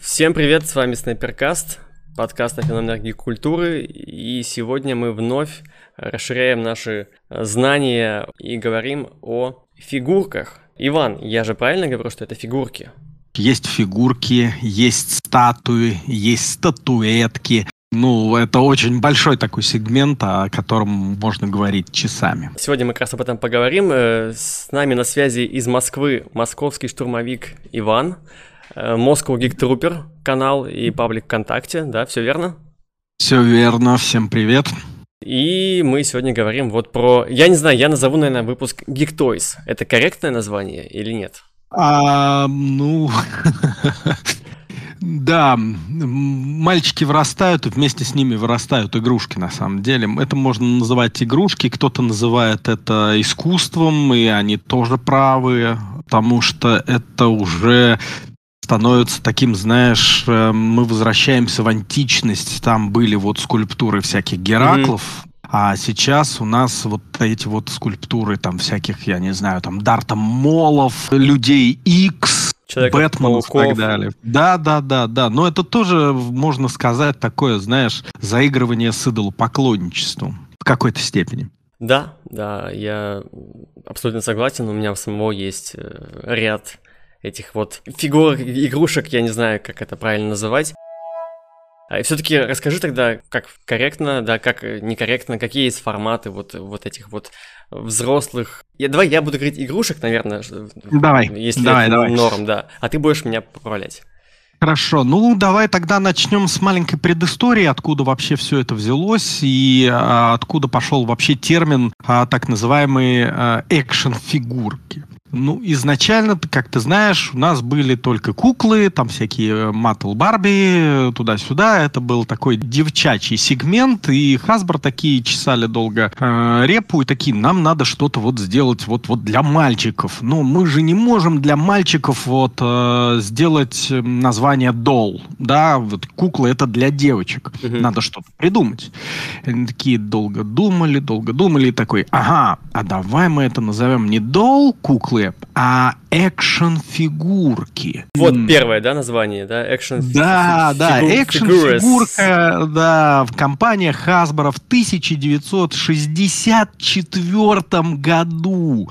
Всем привет, с вами Снайперкаст, подкаст о феноменах гик-культуры, и сегодня мы вновь расширяем наши знания и говорим о фигурках. Иван, я же правильно говорю, что это фигурки? Есть фигурки, есть статуи, есть статуэтки, ну, это очень большой такой сегмент, о котором можно говорить часами. Сегодня мы как раз об этом поговорим. Э, с нами на связи из Москвы московский штурмовик Иван, э, Moscow Geek Trooper канал и паблик ВКонтакте, да, все верно? Все верно, всем привет. И мы сегодня говорим вот про... Я не знаю, я назову, наверное, выпуск Geek Toys. Это корректное название или нет? А, ну, Да, мальчики вырастают, и вместе с ними вырастают игрушки, на самом деле. Это можно называть игрушки, кто-то называет это искусством, и они тоже правы, потому что это уже становится таким, знаешь, э, мы возвращаемся в античность, там были вот скульптуры всяких Гераклов, mm-hmm. А сейчас у нас вот эти вот скульптуры там всяких, я не знаю, там Дарта Молов, людей X, Бэтменов и так далее. Да, да, да, да. Но это тоже, можно сказать, такое, знаешь, заигрывание с идолопоклонничеством в какой-то степени. Да, да, я абсолютно согласен. У меня в самого есть э, ряд этих вот фигурок, игрушек, я не знаю, как это правильно называть. А все-таки расскажи тогда, как корректно, да, как некорректно, какие есть форматы вот, вот этих вот взрослых. Я, давай я буду говорить игрушек, наверное. Давай, если давай, это давай. норм, да. А ты будешь меня поправлять. Хорошо, ну давай тогда начнем с маленькой предыстории, откуда вообще все это взялось и а, откуда пошел вообще термин а, так называемые а, экшен-фигурки. Ну, изначально, как ты знаешь, у нас были только куклы, там всякие Матл Барби, туда-сюда. Это был такой девчачий сегмент, и Хасбро такие чесали долго э, репу, и такие, нам надо что-то вот сделать вот, вот для мальчиков. Но мы же не можем для мальчиков вот э, сделать название Дол, да, вот кукла это для девочек. Uh-huh. Надо что-то придумать. И они такие долго думали, долго думали, и такой, ага, а давай мы это назовем не Дол, куклы, а экшен-фигурки. Вот первое, да, название, да? Экшен Да, да, экшен-фигурка, да, в компания Hasbro в 1964 году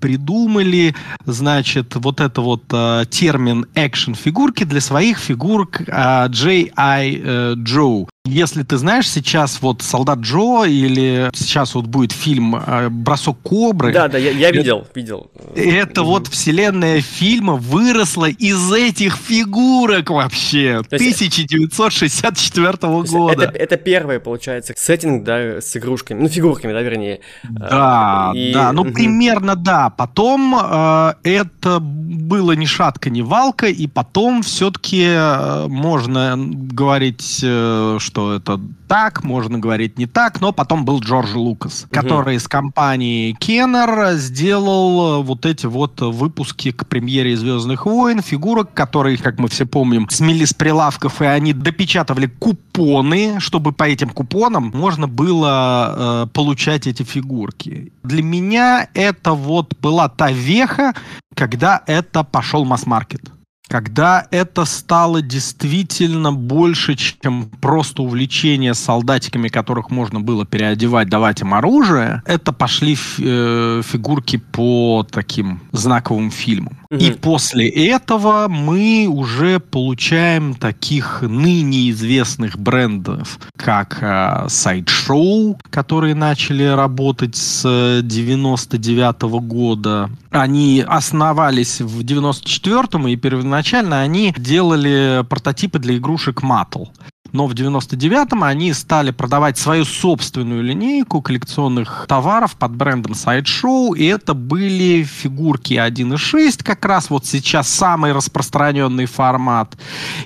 придумали, значит, вот это вот э, термин экшен-фигурки для своих фигурок э, J.I. Э, Joe. Если ты знаешь сейчас вот «Солдат Джо» или сейчас вот будет фильм э, «Бросок кобры». Да, да, я, я видел, это, видел. Это вот вселенная фильма выросла из этих фигурок вообще. То 1964 года. Это, это первый, получается, сеттинг, да, с игрушками, ну, фигурками, да, вернее. Да, И... да, ну, примерно да. Потом э, это было ни шатка, ни валка, и потом все-таки э, можно говорить, э, что это так, можно говорить не так, но потом был Джордж Лукас, угу. который из компании Кеннер сделал вот эти вот выпуски к премьере «Звездных войн», фигурок, которые, как мы все помним, смели с прилавков, и они допечатывали купоны, чтобы по этим купонам можно было э, получать эти фигурки. Для меня это вот была та веха, когда это пошел масс-маркет когда это стало действительно больше, чем просто увлечение солдатиками, которых можно было переодевать, давать им оружие, это пошли э, фигурки по таким знаковым фильмам. И после этого мы уже получаем таких ныне известных брендов, как э, Sideshow, которые начали работать с 99 -го года. Они основались в 94-м, и первоначально они делали прототипы для игрушек Mattel но в 99-м они стали продавать свою собственную линейку коллекционных товаров под брендом Sideshow, и это были фигурки 1.6, как раз вот сейчас самый распространенный формат,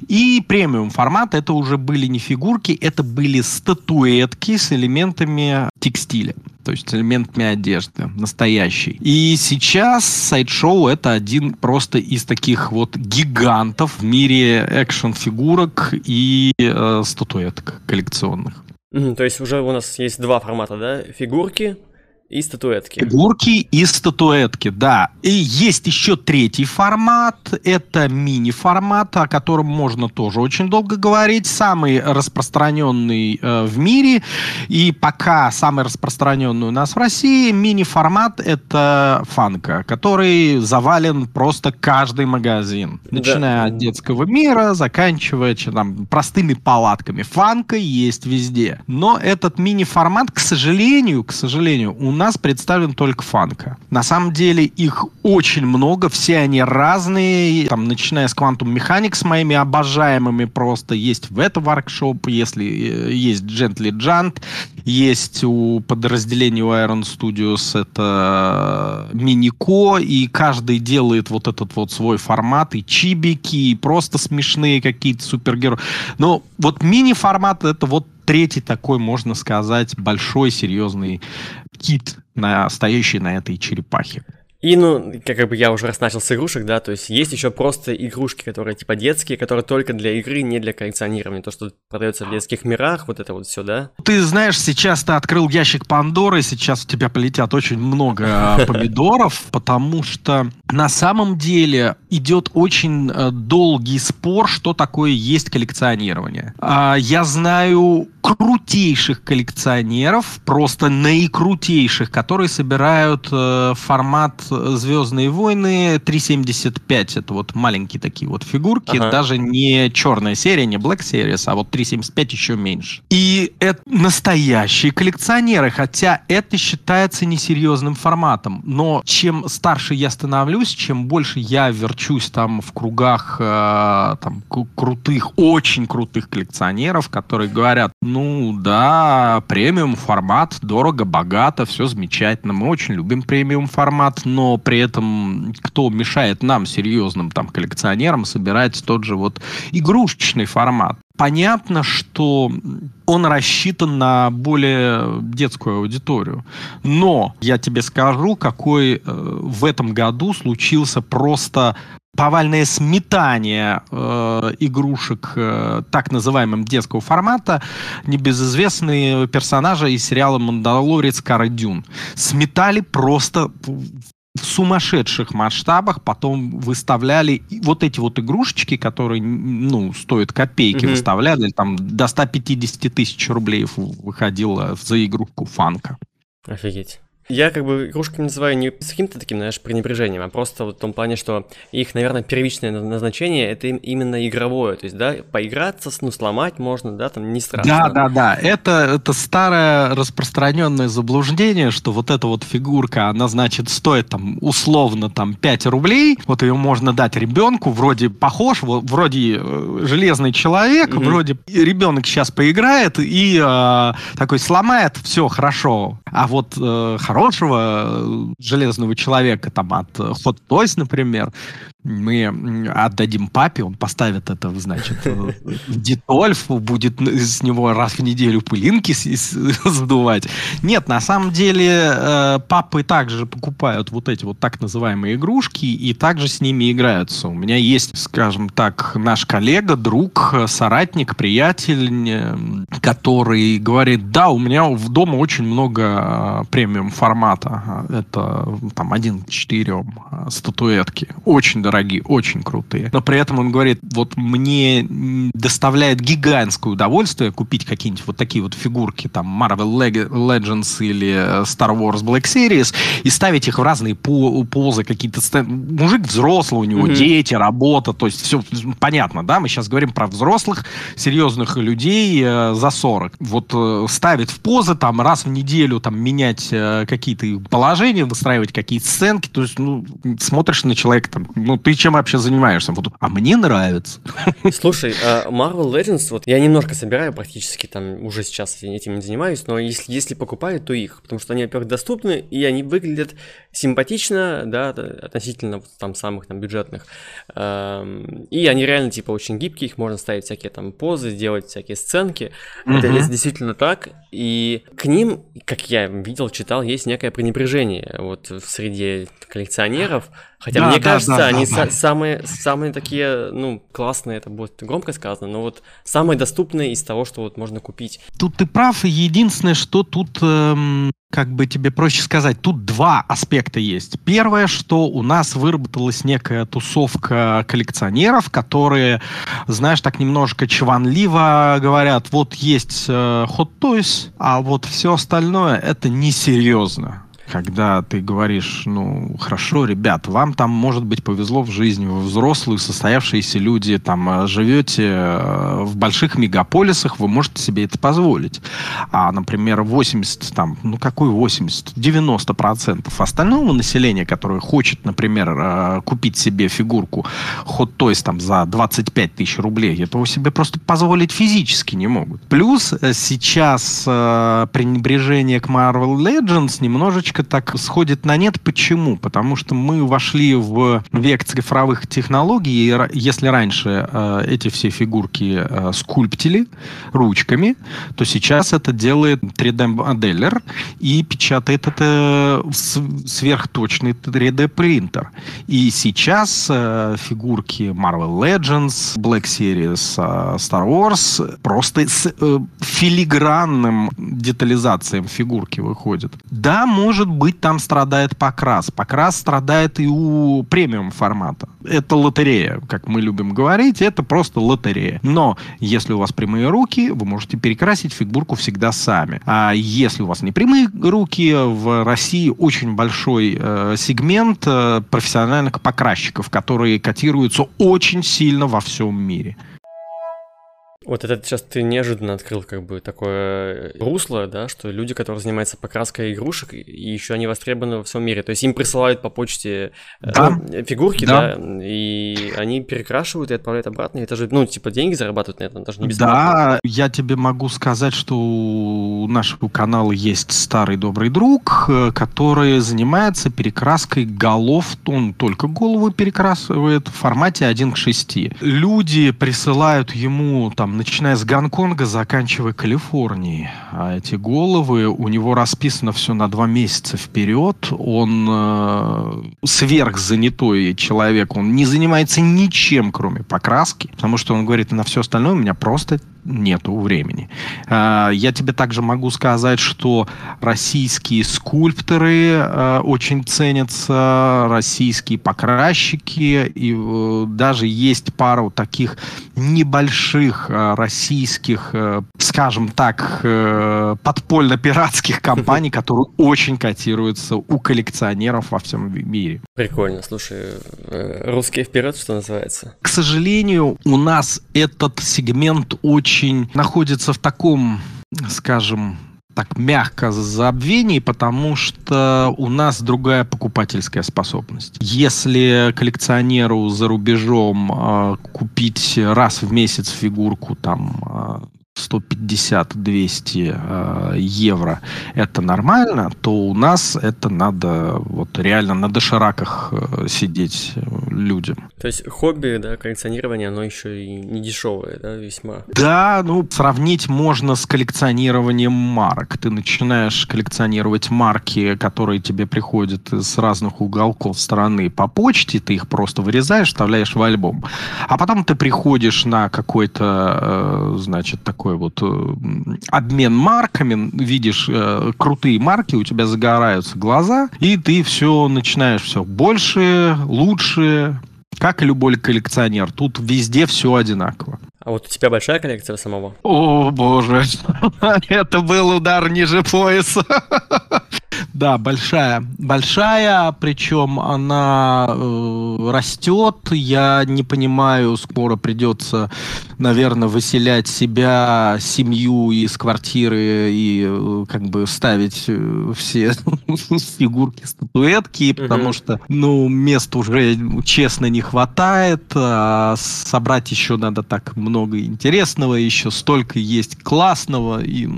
и премиум формат, это уже были не фигурки, это были статуэтки с элементами текстиля то есть элементами одежды, настоящий. И сейчас сайт-шоу это один просто из таких вот гигантов в мире экшн-фигурок и э, статуэток коллекционных. Mm, то есть уже у нас есть два формата, да? Фигурки и статуэтки. Фигурки и статуэтки, да. И есть еще третий формат. Это мини-формат, о котором можно тоже очень долго говорить. Самый распространенный э, в мире. И пока самый распространенный у нас в России мини-формат это фанка, который завален просто каждый магазин. Начиная да. от детского мира, заканчивая там, простыми палатками. Фанка есть везде. Но этот мини-формат, к сожалению, к сожалению, у нас представлен только фанка. На самом деле их очень много, все они разные, там, начиная с Quantum Mechanics, моими обожаемыми просто, есть в это воркшоп, если э, есть Gently Jant, есть у подразделения у Iron Studios это Минико, и каждый делает вот этот вот свой формат, и чибики, и просто смешные какие-то супергерои. Но вот мини-формат это вот третий такой, можно сказать, большой, серьезный кит, на, стоящий на этой черепахе. И, ну, как бы я уже раз начал с игрушек, да, то есть есть еще просто игрушки, которые типа детские, которые только для игры, не для коллекционирования. То, что продается в детских мирах, вот это вот все, да? Ты знаешь, сейчас ты открыл ящик Пандоры, сейчас у тебя полетят очень много а, помидоров, потому что на самом деле идет очень э, долгий спор, что такое есть коллекционирование. А, я знаю крутейших коллекционеров, просто наикрутейших, которые собирают э, формат Звездные войны 375. Это вот маленькие такие вот фигурки. Ага. Даже не черная серия, не Black Series, а вот 375 еще меньше. И это настоящие коллекционеры, хотя это считается несерьезным форматом. Но чем старше я становлюсь, чем больше я верчусь там в кругах э, там, крутых, очень крутых коллекционеров, которые говорят, ну да, премиум формат, дорого, богато, все замечательно. Мы очень любим премиум формат, но но при этом кто мешает нам, серьезным там коллекционерам, собирать тот же вот игрушечный формат? Понятно, что он рассчитан на более детскую аудиторию. Но я тебе скажу, какой э, в этом году случился просто повальное сметание э, игрушек э, так называемым детского формата небезызвестные персонажи из сериала «Мандалорец» Кара Дюн. Сметали просто в сумасшедших масштабах потом выставляли вот эти вот игрушечки, которые, ну, стоят копейки, mm-hmm. выставляли, там до 150 тысяч рублей выходило за игрушку фанка. Офигеть. Я как бы игрушками называю не с каким-то таким, знаешь, пренебрежением, а просто вот в том плане, что их, наверное, первичное назначение это именно игровое. То есть, да, поиграться, ну, сломать можно, да, там не страшно. Да, да, да. Это, это старое распространенное заблуждение, что вот эта вот фигурка, она, значит, стоит там условно там 5 рублей. Вот ее можно дать ребенку, вроде похож, вот, вроде э, железный человек, mm-hmm. вроде ребенок сейчас поиграет и э, такой сломает, все хорошо. А вот э, хорошего э, железного человека, там, от Hot Toys, например, мы отдадим папе, он поставит это, значит, в Детольф, будет с него раз в неделю пылинки сдувать. Нет, на самом деле э, папы также покупают вот эти вот так называемые игрушки и также с ними играются. У меня есть, скажем так, наш коллега, друг, соратник, приятель, который говорит, да, у меня в дома очень много э, премиум формата. Это там 1.4 статуэтки. Очень дорогие, очень крутые. Но при этом он говорит, вот мне доставляет гигантское удовольствие купить какие-нибудь вот такие вот фигурки, там, Marvel Legends или э, Star Wars Black Series, и ставить их в разные позы, какие-то. Мужик взрослый, у него mm-hmm. дети, работа, то есть все понятно, да? Мы сейчас говорим про взрослых, серьезных людей э, за 40. Вот э, ставит в позы, там, раз в неделю там менять э, какие-то положения, выстраивать какие-то сценки, то есть, ну, смотришь на человека, там, ну, ты чем вообще занимаешься? Вот, а мне нравится. Слушай, а Marvel Legends, вот я немножко собираю практически, там уже сейчас этим не занимаюсь, но если, если покупаю, то их, потому что они, во-первых, доступны, и они выглядят симпатично, да, относительно вот, там самых там бюджетных. И они реально, типа, очень гибкие, их можно ставить всякие там позы, делать всякие сценки. Mm-hmm. Это действительно так, и к ним, как я видел, читал, есть некое пренебрежение вот в среде коллекционеров, Хотя да, мне да, кажется, да, они да, да. самые, самые такие, ну, классные, это будет громко сказано, но вот самые доступные из того, что вот можно купить. Тут ты прав, единственное, что тут эм, как бы тебе проще сказать, тут два аспекта есть. Первое, что у нас выработалась некая тусовка коллекционеров, которые, знаешь, так немножко чванливо говорят, вот есть э, Hot Toys, а вот все остальное это несерьезно когда ты говоришь, ну, хорошо, ребят, вам там, может быть, повезло в жизни, вы взрослые, состоявшиеся люди, там, э, живете э, в больших мегаполисах, вы можете себе это позволить. А, например, 80, там, ну, какой 80? 90 процентов остального населения, которое хочет, например, э, купить себе фигурку Hot Toys там за 25 тысяч рублей, этого себе просто позволить физически не могут. Плюс сейчас пренебрежение к Marvel Legends немножечко немножко так сходит на нет. Почему? Потому что мы вошли в век цифровых технологий. И если раньше э, эти все фигурки э, скульптили ручками, то сейчас это делает 3D-моделлер и печатает это сверхточный 3D-принтер. И сейчас э, фигурки Marvel Legends, Black Series, э, Star Wars просто с э, филигранным детализацией фигурки выходят. Да, может быть, там страдает покрас. Покрас страдает и у премиум формата. Это лотерея, как мы любим говорить, это просто лотерея. Но если у вас прямые руки, вы можете перекрасить фигурку всегда сами. А если у вас не прямые руки, в России очень большой э, сегмент э, профессиональных покрасчиков, которые котируются очень сильно во всем мире. Вот это сейчас ты неожиданно открыл как бы такое русло, да, что люди, которые занимаются покраской игрушек, и еще они востребованы во всем мире. То есть им присылают по почте э, да. ну, фигурки, да. да, и они перекрашивают и отправляют обратно. И это же, ну, типа деньги зарабатывают на этом, даже не бесплатно. Да, я тебе могу сказать, что у нашего канала есть старый добрый друг, э, который занимается перекраской голов, он только голову перекрасывает в формате 1 к 6. Люди присылают ему там, начиная с Гонконга, заканчивая Калифорнией. А эти головы, у него расписано все на два месяца вперед. Он э, сверхзанятой человек, он не занимается ничем, кроме покраски, потому что он говорит, на все остальное у меня просто нету времени. А, я тебе также могу сказать, что российские скульпторы э, очень ценятся, российские покрасчики, и э, даже есть пару таких небольших э, российских, скажем так, подпольно-пиратских компаний, которые очень котируются у коллекционеров во всем мире. Прикольно, слушай, русские вперед, что называется. К сожалению, у нас этот сегмент очень очень находится в таком, скажем, так мягко забвении, потому что у нас другая покупательская способность. Если коллекционеру за рубежом э, купить раз в месяц фигурку там э, 150-200 э, евро это нормально, то у нас это надо вот реально на дошираках э, сидеть э, людям. То есть хобби, да, коллекционирование, оно еще и не дешевое, да, весьма. Да, ну, сравнить можно с коллекционированием марок. Ты начинаешь коллекционировать марки, которые тебе приходят из разных уголков страны по почте, ты их просто вырезаешь, вставляешь в альбом. А потом ты приходишь на какой-то, значит, такой такой вот э, обмен марками, видишь э, крутые марки, у тебя загораются глаза, и ты все начинаешь все больше, лучше, как и любой коллекционер. Тут везде все одинаково. А вот у тебя большая коллекция самого? О, боже, это был удар ниже пояса. Да, большая. Большая, причем она э, растет. Я не понимаю, скоро придется, наверное, выселять себя, семью из квартиры и э, как бы ставить э, все фигурки, статуэтки, потому что, ну, места уже, честно, не хватает. А собрать еще надо так много интересного, еще столько есть классного, и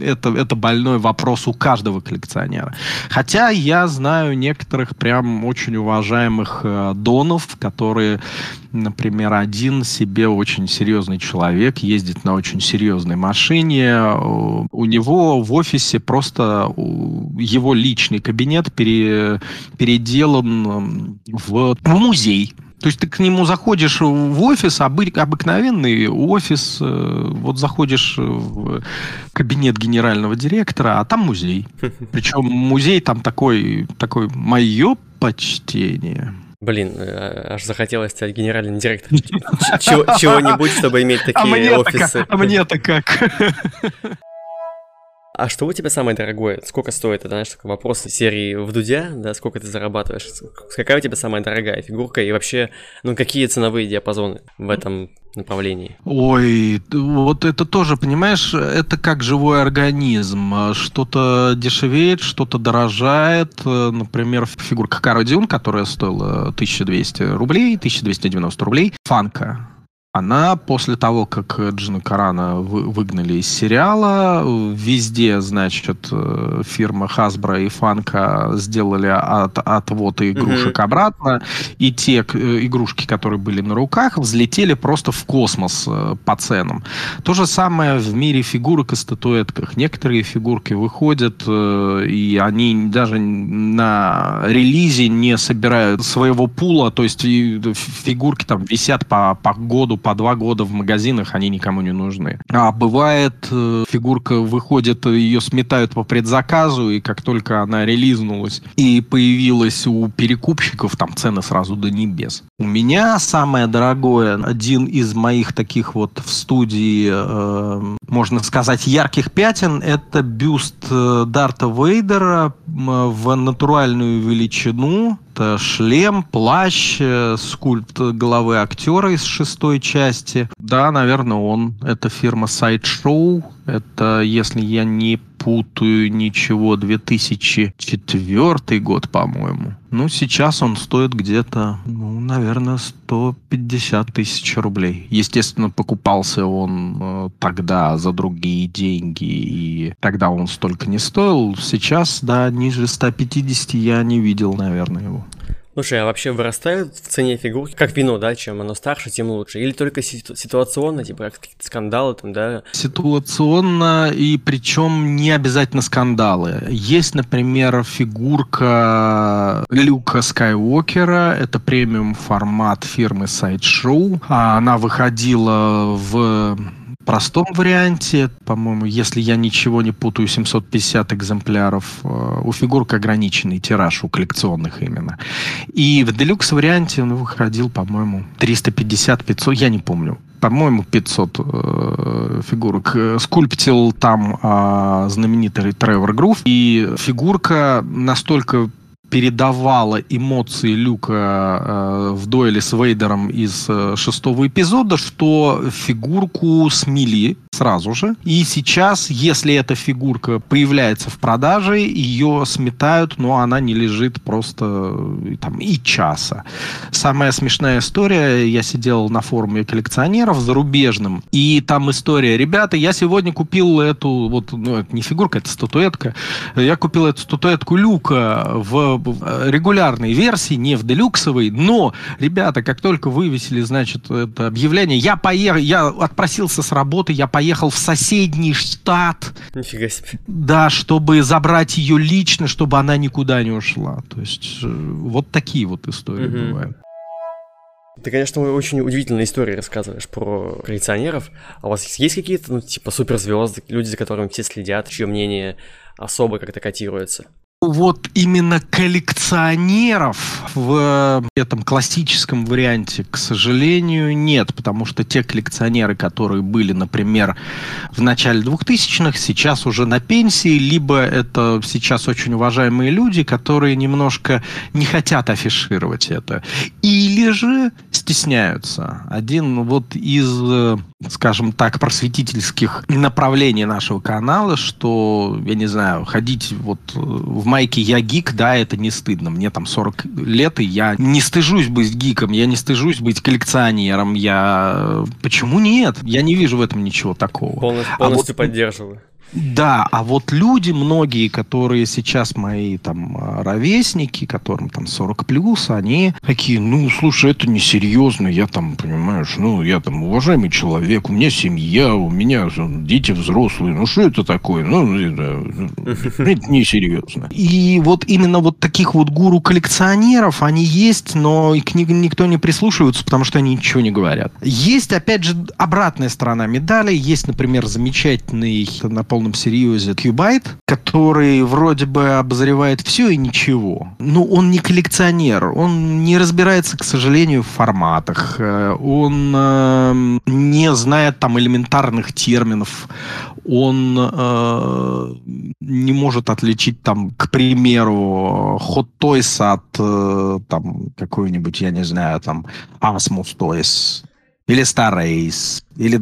это, это больной вопрос у каждого коллекционера. Хотя я знаю некоторых прям очень уважаемых э, донов, которые, например, один себе очень серьезный человек, ездит на очень серьезной машине, у него в офисе просто его личный кабинет пере, переделан в музей То есть ты к нему заходишь в офис, обы- обыкновенный офис, э, вот заходишь в кабинет генерального директора, а там музей. Причем музей там такой, такой мое почтение. Блин, э, аж захотелось стать генеральным директором чего-нибудь, чтобы иметь а такие офисы. А мне-то как? А что у тебя самое дорогое? Сколько стоит? Это, знаешь, такой вопрос серии в Дудя, да, сколько ты зарабатываешь? Какая у тебя самая дорогая фигурка? И вообще, ну, какие ценовые диапазоны в этом направлении? Ой, вот это тоже, понимаешь, это как живой организм. Что-то дешевеет, что-то дорожает. Например, фигурка Каро Дюн, которая стоила 1200 рублей, 1290 рублей. Фанка она после того, как Джина Карана выгнали из сериала, везде, значит, э, фирма Hasbro и Фанка сделали от, отвод игрушек mm-hmm. обратно, и те э, игрушки, которые были на руках, взлетели просто в космос э, по ценам. То же самое в мире фигурок и статуэтках. Некоторые фигурки выходят, и они даже на релизе не собирают своего пула, то есть фигурки там висят по, по году, по два года в магазинах, они никому не нужны. А бывает, э, фигурка выходит, ее сметают по предзаказу, и как только она релизнулась и появилась у перекупщиков, там цены сразу до небес. У меня самое дорогое, один из моих таких вот в студии, э, можно сказать, ярких пятен, это бюст э, Дарта Вейдера в натуральную величину, это шлем, плащ, э, скульпт головы актера из шестой части. Да, наверное, он. Это фирма Sideshow. Это, если я не путаю ничего, 2004 год, по-моему. Ну, сейчас он стоит где-то, ну, наверное, 150 тысяч рублей. Естественно, покупался он э, тогда за другие деньги, и тогда он столько не стоил. Сейчас, да, ниже 150 я не видел, наверное, его. Слушай, а вообще вырастают в цене фигурки, как вино, да, чем оно старше, тем лучше? Или только ситу- ситуационно, типа какие-то скандалы там, да? Ситуационно, и причем не обязательно скандалы. Есть, например, фигурка Люка Скайуокера, это премиум формат фирмы Sideshow. Она выходила в простом варианте, по-моему, если я ничего не путаю, 750 экземпляров. Э, у фигурок ограниченный тираж, у коллекционных именно. И в делюкс варианте он выходил, по-моему, 350-500, я не помню по-моему, 500 э, фигурок. Скульптил там э, знаменитый Тревор Грув. И фигурка настолько передавала эмоции Люка э, в дуэли с Вейдером из э, шестого эпизода, что фигурку смели сразу же. И сейчас, если эта фигурка появляется в продаже, ее сметают, но она не лежит просто э, там и часа. Самая смешная история, я сидел на форуме коллекционеров зарубежным, и там история, ребята, я сегодня купил эту, вот, ну, это не фигурка, это статуэтка, я купил эту статуэтку Люка в Э, регулярной версии, не в делюксовой, но, ребята, как только вывесили, значит, это объявление, я поехал, я отпросился с работы, я поехал в соседний штат. Нифига себе. Да, чтобы забрать ее лично, чтобы она никуда не ушла. То есть, э, вот такие вот истории угу. бывают. Ты, конечно, очень удивительные истории рассказываешь про коллекционеров. А у вас есть какие-то, ну, типа, суперзвезды, люди, за которыми все следят, чье мнение особо как-то котируется? Вот именно коллекционеров в этом классическом варианте, к сожалению, нет, потому что те коллекционеры, которые были, например, в начале 2000-х, сейчас уже на пенсии, либо это сейчас очень уважаемые люди, которые немножко не хотят афишировать это, или же стесняются. Один вот из скажем так, просветительских направлений нашего канала, что, я не знаю, ходить вот в майке «Я гик», да, это не стыдно. Мне там 40 лет, и я не стыжусь быть гиком, я не стыжусь быть коллекционером. Я... Почему нет? Я не вижу в этом ничего такого. Полностью, полностью а вот... поддерживаю. Да, а вот люди, многие, которые сейчас мои там ровесники, которым там 40 плюс, они такие, ну, слушай, это несерьезно, я там, понимаешь, ну, я там уважаемый человек, у меня семья, у меня дети взрослые, ну, что это такое? Ну, это, это несерьезно. И вот именно вот таких вот гуру-коллекционеров, они есть, но к ним никто не прислушивается, потому что они ничего не говорят. Есть, опять же, обратная сторона медали. Есть, например, замечательный на полном серьезе Кьюбайт, который вроде бы обозревает все и ничего. Но он не коллекционер, он не разбирается, к сожалению, в форматах, э, он э, не знает там элементарных терминов, он э, не может отличить там, к примеру, Hot Toys от э, там какой-нибудь, я не знаю, там Asmus Toys или Race, или.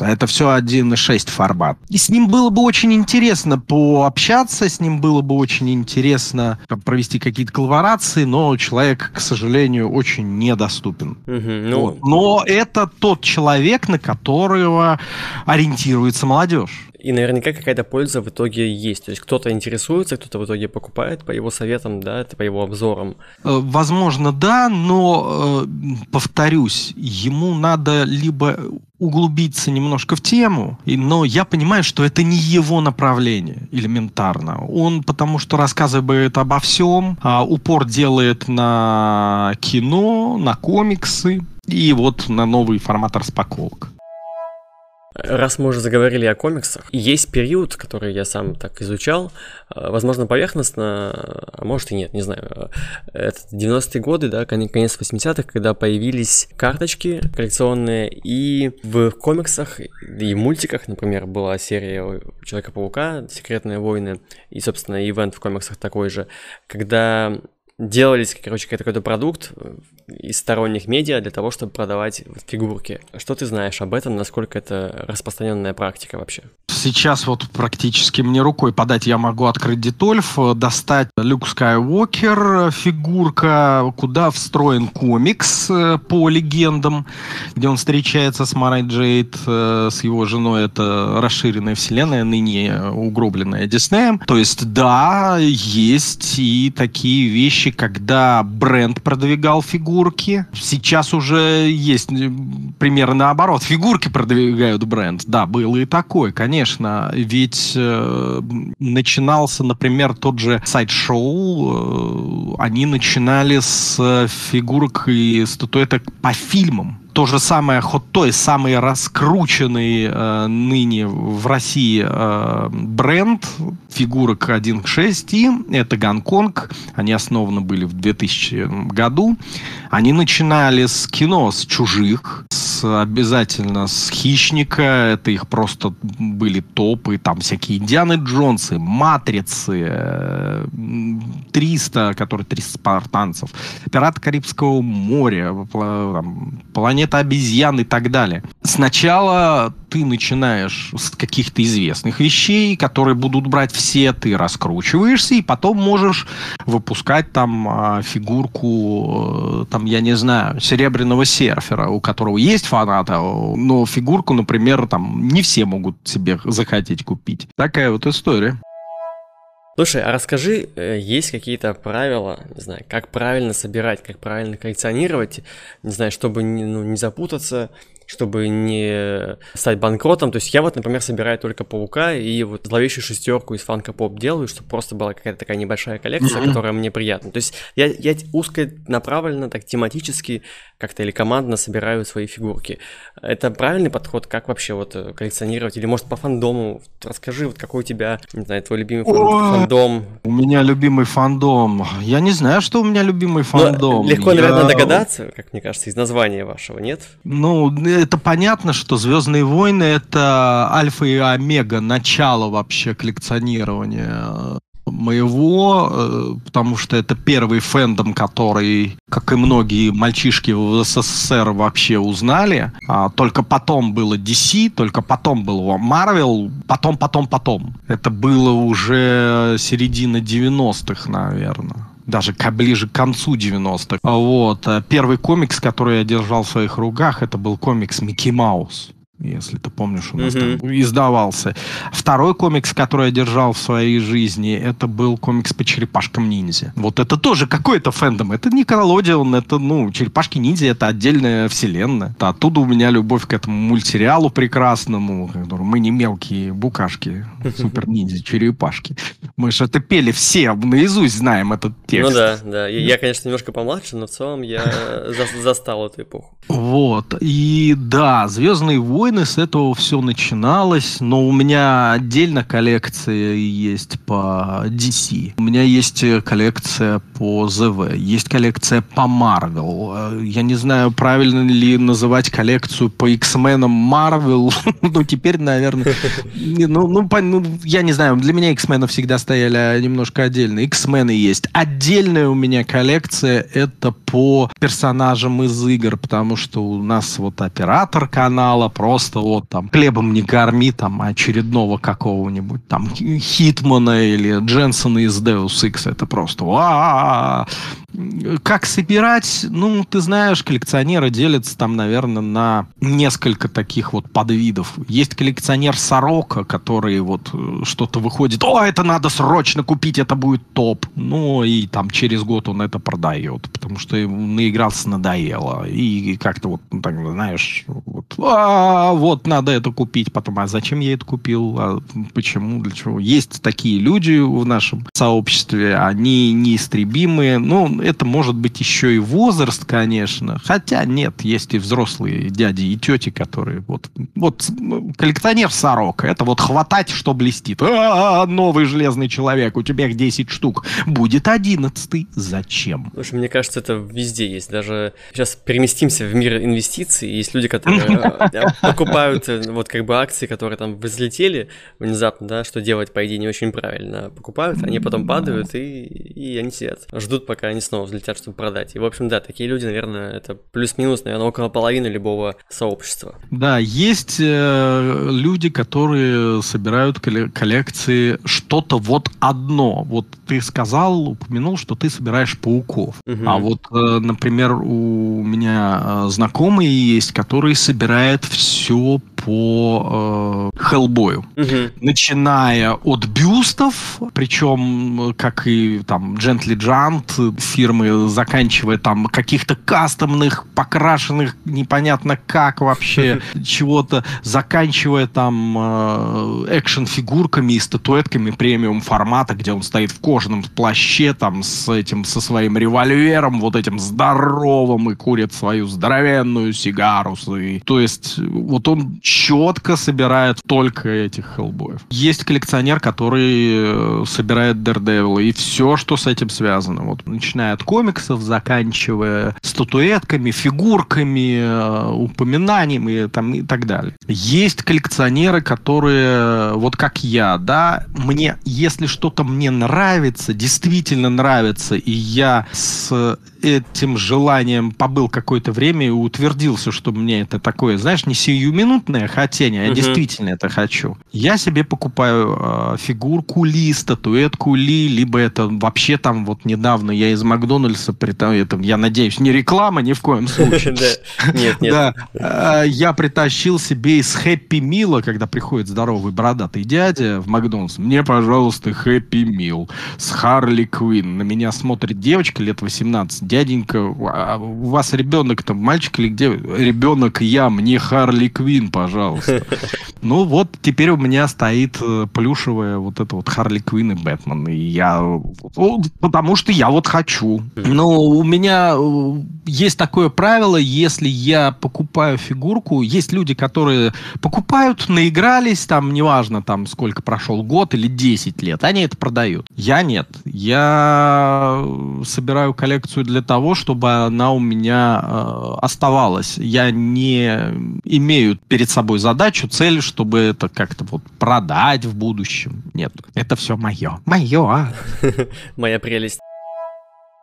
А это все 1.6 формат. И с ним было бы очень интересно пообщаться, с ним было бы очень интересно провести какие-то коллаборации, но человек, к сожалению, очень недоступен. Угу, ну... Но это тот человек, на которого ориентируется молодежь. И наверняка какая-то польза в итоге есть. То есть кто-то интересуется, кто-то в итоге покупает по его советам, да, по его обзорам. Э, возможно, да, но э, повторюсь, ему надо либо углубиться немножко в тему, но я понимаю, что это не его направление элементарно. Он потому что рассказывает обо всем, а упор делает на кино, на комиксы и вот на новый формат распаковок. Раз мы уже заговорили о комиксах, есть период, который я сам так изучал, э, возможно, поверхностно, а может и нет, не знаю. Это 90-е годы, да, конец 80-х, когда появились карточки коллекционные, и в комиксах и в мультиках, например, была серия Человека-паука, Секретные войны, и, собственно, ивент в комиксах такой же, когда делались, короче, какой-то продукт э, из сторонних медиа для того, чтобы продавать фигурки. Что ты знаешь об этом? Насколько это распространенная практика вообще? Сейчас вот практически мне рукой подать я могу открыть Детольф, э, достать Люк Скайуокер, э, фигурка, куда встроен комикс по легендам, где он встречается с Марой Джейд, с его женой, это расширенная вселенная, ныне угробленная Диснеем. То есть, да, есть и такие вещи, вещи, когда бренд продвигал фигурки. Сейчас уже есть примеры наоборот. Фигурки продвигают бренд. Да, было и такое, конечно. Ведь э, начинался, например, тот же сайт-шоу. Э, они начинали с фигурок и статуэток по фильмам то же самое Hot Toys, самый раскрученный э, ныне в России э, бренд фигурок 1.6, и это Гонконг. Они основаны были в 2000 году. Они начинали с кино, с «Чужих», с, обязательно с «Хищника». Это их просто были топы. Там всякие Индианы Джонсы, Матрицы, 300, которые 300 спартанцев, Пираты Карибского моря, там, Планета планета обезьян и так далее. Сначала ты начинаешь с каких-то известных вещей, которые будут брать все, ты раскручиваешься, и потом можешь выпускать там а, фигурку, э, там, я не знаю, серебряного серфера, у которого есть фанаты, но фигурку, например, там не все могут себе захотеть купить. Такая вот история. Слушай, а расскажи, э, есть какие-то правила, не знаю, как правильно собирать, как правильно коллекционировать, не знаю, чтобы не, ну, не запутаться, чтобы не стать банкротом. То есть я вот, например, собираю только паука и вот зловещую шестерку из фанка поп делаю, чтобы просто была какая-то такая небольшая коллекция, mm-hmm. которая мне приятна. То есть я, я узко направленно, так тематически как-то или командно собираю свои фигурки. Это правильный подход, как вообще вот э, коллекционировать? Или может по фандому? Расскажи, вот какой у тебя, не знаю, твой любимый фан- фандом? У меня любимый фандом. Я не знаю, что у меня любимый фандом. Но легко, я... наверное, догадаться, как мне кажется, из названия вашего, нет? Ну, это понятно, что Звездные войны это альфа и омега, начало вообще коллекционирования моего, э, потому что это первый фэндом, который, как и многие мальчишки в СССР вообще узнали. А только потом было DC, только потом был Marvel, потом, потом, потом. Это было уже середина 90-х, наверное даже ближе к концу 90-х. Вот. Э, первый комикс, который я держал в своих руках, это был комикс «Микки Маус». Если ты помнишь, у нас mm-hmm. там издавался. Второй комикс, который я держал в своей жизни, это был комикс по черепашкам ниндзя. Вот это тоже какой-то фэндом. Это не Nickelodeon, это, ну, черепашки ниндзя это отдельная вселенная. Это оттуда у меня любовь к этому мультсериалу прекрасному, мы не мелкие букашки, супер ниндзя, черепашки. Мы же это пели все, наизусть знаем этот текст. Ну да, да. Я, я конечно, немножко помладше, но в целом я застал эту эпоху. Вот. И да, Звездные войны войны, с этого все начиналось, но у меня отдельно коллекция есть по DC. У меня есть коллекция по ЗВ, есть коллекция по Marvel. Я не знаю, правильно ли называть коллекцию по X-Men Marvel. ну, теперь, наверное... ну, ну, по, ну, я не знаю, для меня X-Men всегда стояли немножко отдельно. X-Men есть. Отдельная у меня коллекция это по персонажам из игр, потому что у нас вот оператор канала просто просто вот там хлебом не корми там очередного какого-нибудь там Хитмана или Дженсона из Deus Ex. Это просто а как собирать? Ну, ты знаешь, коллекционеры делятся там, наверное, на несколько таких вот подвидов. Есть коллекционер сорока, который вот э, что-то выходит, о, это надо срочно купить, это будет топ. Ну, и там через год он это продает, потому что ему наигрался надоело. И как-то вот, ну, так, знаешь, вот, а, вот надо это купить. Потом, а зачем я это купил? А почему? Для чего? Есть такие люди в нашем сообществе, они неистребимые. Ну, это может быть еще и возраст, конечно. Хотя нет, есть и взрослые дяди и тети, которые вот, вот коллекционер сорок. Это вот хватать, что блестит. А, новый железный человек, у тебя их 10 штук. Будет одиннадцатый. Зачем? Слушай, мне кажется, это везде есть. Даже сейчас переместимся в мир инвестиций. Есть люди, которые покупают вот как бы акции, которые там взлетели внезапно, да, что делать, по идее, не очень правильно. Покупают, они потом падают, и, и они сидят. Ждут, пока они снова взлетят, чтобы продать. И, в общем, да, такие люди, наверное, это плюс-минус, наверное, около половины любого сообщества. Да, есть э, люди, которые собирают коллекции что-то вот одно. Вот ты сказал, упомянул, что ты собираешь пауков. Угу. А вот, э, например, у меня э, знакомые есть, которые собирают все sure по э, Хеллбою. Угу. Начиная от бюстов, причем, как и там Gently Giant фирмы, заканчивая там каких-то кастомных, покрашенных непонятно как вообще, чего-то, заканчивая там э, экшен-фигурками и статуэтками премиум формата, где он стоит в кожаном плаще там с этим, со своим револьвером, вот этим здоровым и курит свою здоровенную сигару. И, то есть вот он четко собирает только этих хеллбоев. Есть коллекционер, который э, собирает Daredevil и все, что с этим связано. Вот начиная от комиксов, заканчивая статуэтками, фигурками, э, упоминаниями и, там, и так далее. Есть коллекционеры, которые, вот как я, да, мне, если что-то мне нравится, действительно нравится, и я с этим желанием побыл какое-то время и утвердился, что мне это такое, знаешь, не сиюминутное хотение, а угу. действительно это хочу. Я себе покупаю э, фигурку Ли, статуэтку Ли, либо это вообще там вот недавно я из Макдональдса, этом, я надеюсь, не реклама ни в коем случае. Нет, нет. Э, я притащил себе из Хэппи Мила, когда приходит здоровый бородатый дядя в Макдональдс, мне, пожалуйста, Хэппи Мил с Харли Квин. На меня смотрит девочка лет 18, дяденька, а у вас ребенок там, мальчик или где? Ребенок я, мне Харли Квин, пожалуйста. Ну вот, теперь у меня стоит э, плюшевая вот эта вот Харли Квин и Бэтмен. И я... Потому что я вот хочу. Но у меня э, есть такое правило, если я покупаю фигурку, есть люди, которые покупают, наигрались, там, неважно, там, сколько прошел год или 10 лет, они это продают. Я нет. Я собираю коллекцию для для того, чтобы она у меня э, оставалась. Я не имею перед собой задачу, цель, чтобы это как-то вот продать в будущем. Нет, это все мое. Мое, а. Моя прелесть.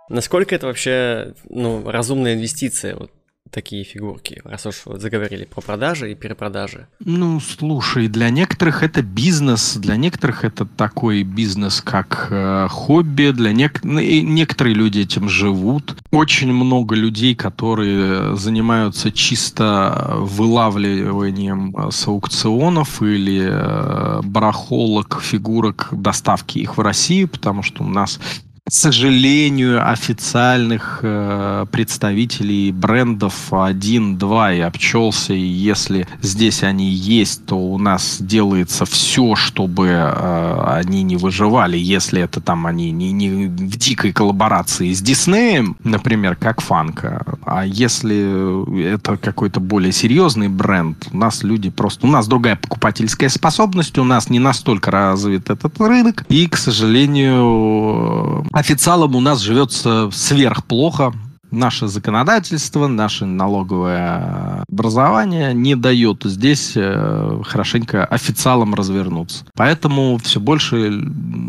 Насколько это вообще, ну, разумная инвестиция? Вот такие фигурки, раз уж вот заговорили про продажи и перепродажи? Ну, слушай, для некоторых это бизнес, для некоторых это такой бизнес, как э, хобби, для нек- ну, некоторые люди этим живут. Очень много людей, которые занимаются чисто вылавливанием э, с аукционов или э, барахолок фигурок, доставки их в Россию, потому что у нас к сожалению, официальных э, представителей брендов один-два я обчелся, и если здесь они есть, то у нас делается все, чтобы э, они не выживали, если это там они не, не в дикой коллаборации с Диснеем, например, как Фанка. А если это какой-то более серьезный бренд, у нас люди просто... У нас другая покупательская способность, у нас не настолько развит этот рынок, и, к сожалению, официалам у нас живется сверхплохо наше законодательство, наше налоговое образование не дает здесь э, хорошенько официалам развернуться. Поэтому все больше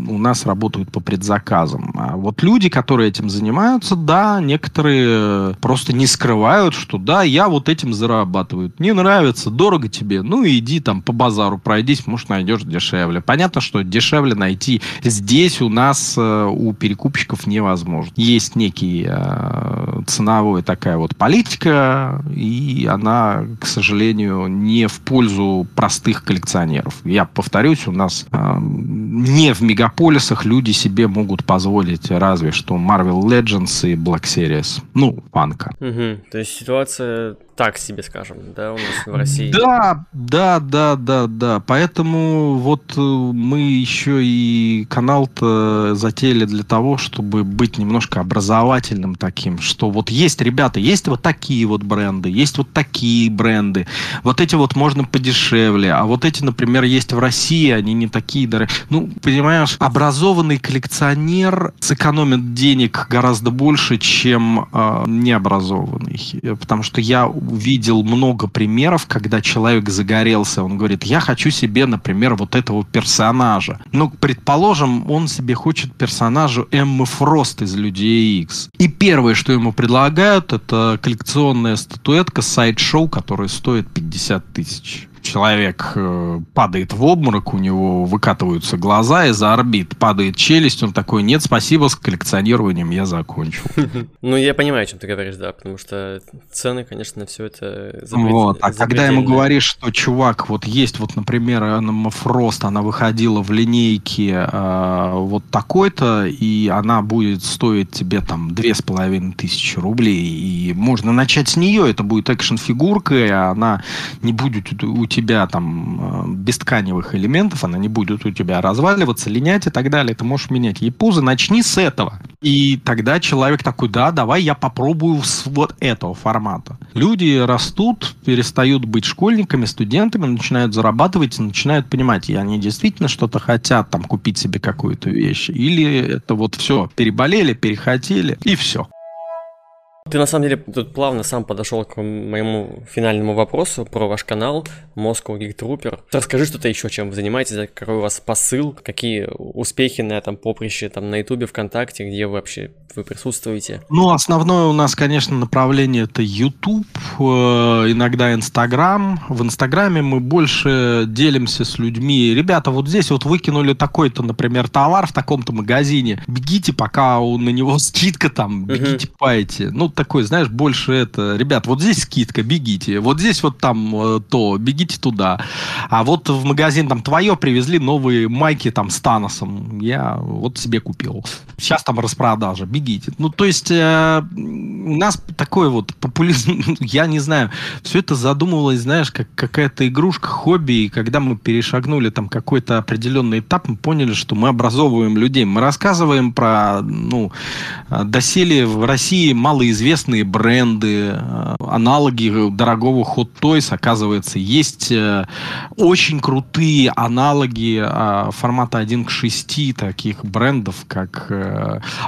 у нас работают по предзаказам. А вот люди, которые этим занимаются, да, некоторые просто не скрывают, что да, я вот этим зарабатываю. Не нравится, дорого тебе, ну иди там по базару пройдись, может найдешь дешевле. Понятно, что дешевле найти здесь у нас э, у перекупщиков невозможно. Есть некий э, ценовая такая вот политика, и она, к сожалению, не в пользу простых коллекционеров. Я повторюсь, у нас э, не в мегаполисах люди себе могут позволить разве что Marvel Legends и Black Series. Ну, панка. Угу. То есть ситуация так себе, скажем, да, у нас в России. Да, да, да, да, да. Поэтому вот э, мы еще и канал-то затеяли для того, чтобы быть немножко образовательным таким, что вот есть, ребята, есть вот такие вот бренды, есть вот такие бренды, вот эти вот можно подешевле, а вот эти, например, есть в России, они не такие дорогие. Ну, понимаешь, образованный коллекционер сэкономит денег гораздо больше, чем э, необразованный, потому что я видел много примеров, когда человек загорелся, он говорит, я хочу себе, например, вот этого персонажа. Ну, предположим, он себе хочет персонажа Эммы Фрост из Людей X. И первое, что ему предлагают, это коллекционная статуэтка сайт-шоу, которая стоит 50 тысяч человек э, падает в обморок, у него выкатываются глаза из-за орбит, падает челюсть, он такой, нет, спасибо, с коллекционированием я закончил. Ну, я понимаю, о чем ты говоришь, да, потому что цены, конечно, все это Вот, а когда ему говоришь, что, чувак, вот есть, вот, например, Анна Фрост, она выходила в линейке э, вот такой-то, и она будет стоить тебе там две с половиной тысячи рублей, и можно начать с нее, это будет экшн-фигурка, и она не будет у тебя там э, без тканевых элементов, она не будет у тебя разваливаться, линять и так далее. Ты можешь менять ей пузо, начни с этого. И тогда человек такой, да, давай я попробую с вот этого формата. Люди растут, перестают быть школьниками, студентами, начинают зарабатывать начинают понимать, и они действительно что-то хотят там купить себе какую-то вещь. Или это вот все, переболели, перехотели, и все. Ты на самом деле тут плавно сам подошел к моему финальному вопросу про ваш канал Moscow Geek Trooper. Расскажи что-то еще, чем вы занимаетесь, какой у вас посыл, какие успехи на этом поприще, там на Ютубе, ВКонтакте, где вы вообще вы присутствуете? Ну, основное у нас, конечно, направление это YouTube, э, иногда Инстаграм. В Инстаграме мы больше делимся с людьми. Ребята, вот здесь вот выкинули такой-то, например, товар в таком-то магазине. Бегите, пока на него скидка там, бегите, uh-huh. пайте. Ну, такой, знаешь, больше это, ребят, вот здесь скидка, бегите, вот здесь вот там э, то, бегите туда. А вот в магазин там твое привезли новые майки там с Таносом, я вот себе купил. Сейчас там распродажа, бегите. Ну, то есть э, у нас такой вот популизм, я не знаю, все это задумывалось, знаешь, как какая-то игрушка, хобби, и когда мы перешагнули там какой-то определенный этап, мы поняли, что мы образовываем людей, мы рассказываем про, ну, э, доселе в России малоизвестные известные бренды, э, аналоги дорогого Hot Toys, оказывается, есть э, очень крутые аналоги э, формата 1 к 6 таких брендов, как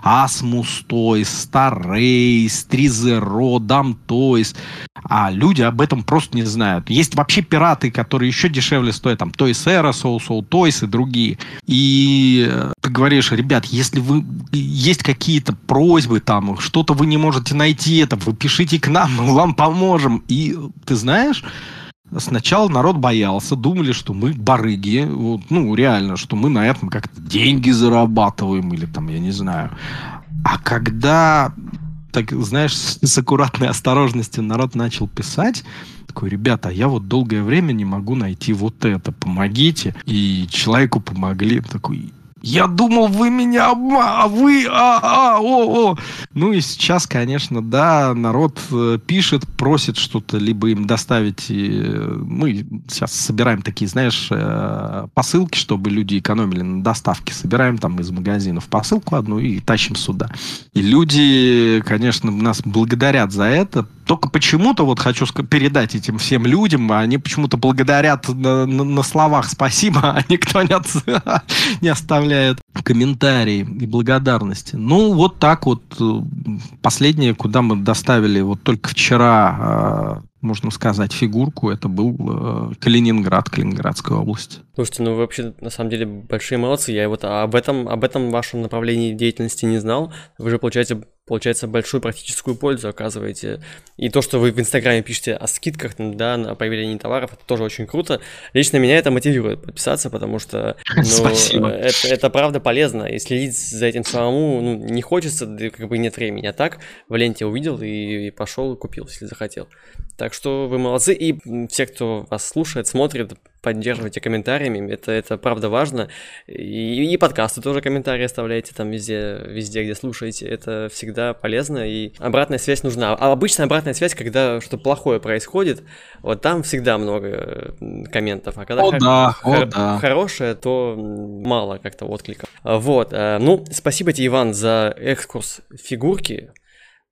Asmus Toys, Star Race, 3Zero, Dam Toys. А люди об этом просто не знают. Есть вообще пираты, которые еще дешевле стоят, там Toys Era, Soul Soul Toys и другие. И ты говоришь, ребят, если вы есть какие-то просьбы, там что-то вы не можете найти, найти это, вы пишите к нам, мы вам поможем. И ты знаешь, Сначала народ боялся, думали, что мы барыги, вот, ну, реально, что мы на этом как-то деньги зарабатываем или там, я не знаю. А когда, так, знаешь, с аккуратной осторожностью народ начал писать, такой, ребята, я вот долгое время не могу найти вот это, помогите. И человеку помогли, такой, я думал, вы меня обма... а вы, а, а, о, о. Ну и сейчас, конечно, да, народ э, пишет, просит что-то, либо им доставить. Мы сейчас собираем такие, знаешь, э, посылки, чтобы люди экономили на доставке. Собираем там из магазинов посылку одну и тащим сюда. И люди, конечно, нас благодарят за это, только почему-то, вот хочу передать этим всем людям, они почему-то благодарят на, на, на словах спасибо, а никто не, от, не оставляет комментарии и благодарности. Ну, вот так вот. Э, последнее, куда мы доставили вот только вчера, а, можно сказать, фигурку, это был э, Калининград, Калининградская область. Слушайте, ну вы вообще, на самом деле, большие молодцы. Я вот об этом, об этом вашем направлении деятельности не знал. Вы же, получаете получается, большую практическую пользу оказываете. И то, что вы в Инстаграме пишете о скидках, да, на появление товаров, это тоже очень круто. Лично меня это мотивирует подписаться, потому что ну, Спасибо. Это, это правда полезно. И следить за этим самому ну, не хочется, да, как бы нет времени. А так в ленте увидел и, и пошел и купил, если захотел. Так что вы молодцы. И все, кто вас слушает, смотрит, поддерживайте комментариями, это, это правда важно. И, и подкасты тоже комментарии оставляйте там везде, везде, где слушаете, это всегда полезно, и обратная связь нужна. А обычная обратная связь, когда что-то плохое происходит, вот там всегда много комментов, а когда о, хор- да, хор- о, да. хорошее, то мало как-то откликов. Вот, э, ну, спасибо тебе, Иван, за экскурс фигурки,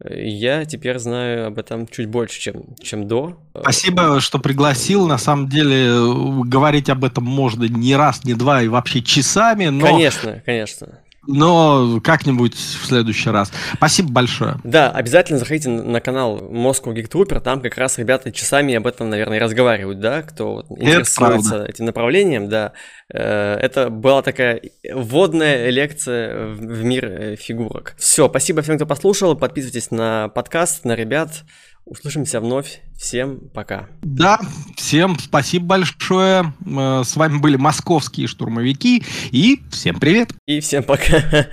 я теперь знаю об этом чуть больше, чем, чем до. Спасибо, что пригласил. На самом деле, говорить об этом можно не раз, не два и вообще часами. Но... Конечно, конечно но как-нибудь в следующий раз. Спасибо большое. Да, обязательно заходите на канал Moscow Geek Trooper, там как раз ребята часами об этом, наверное, разговаривают, да, кто интересуется этим направлением, да. Э, это была такая вводная лекция в мир э, фигурок. Все, спасибо всем, кто послушал, подписывайтесь на подкаст, на ребят, Услышимся вновь. Всем пока. Да, всем спасибо большое. Э, с вами были московские штурмовики. И всем привет. И всем пока.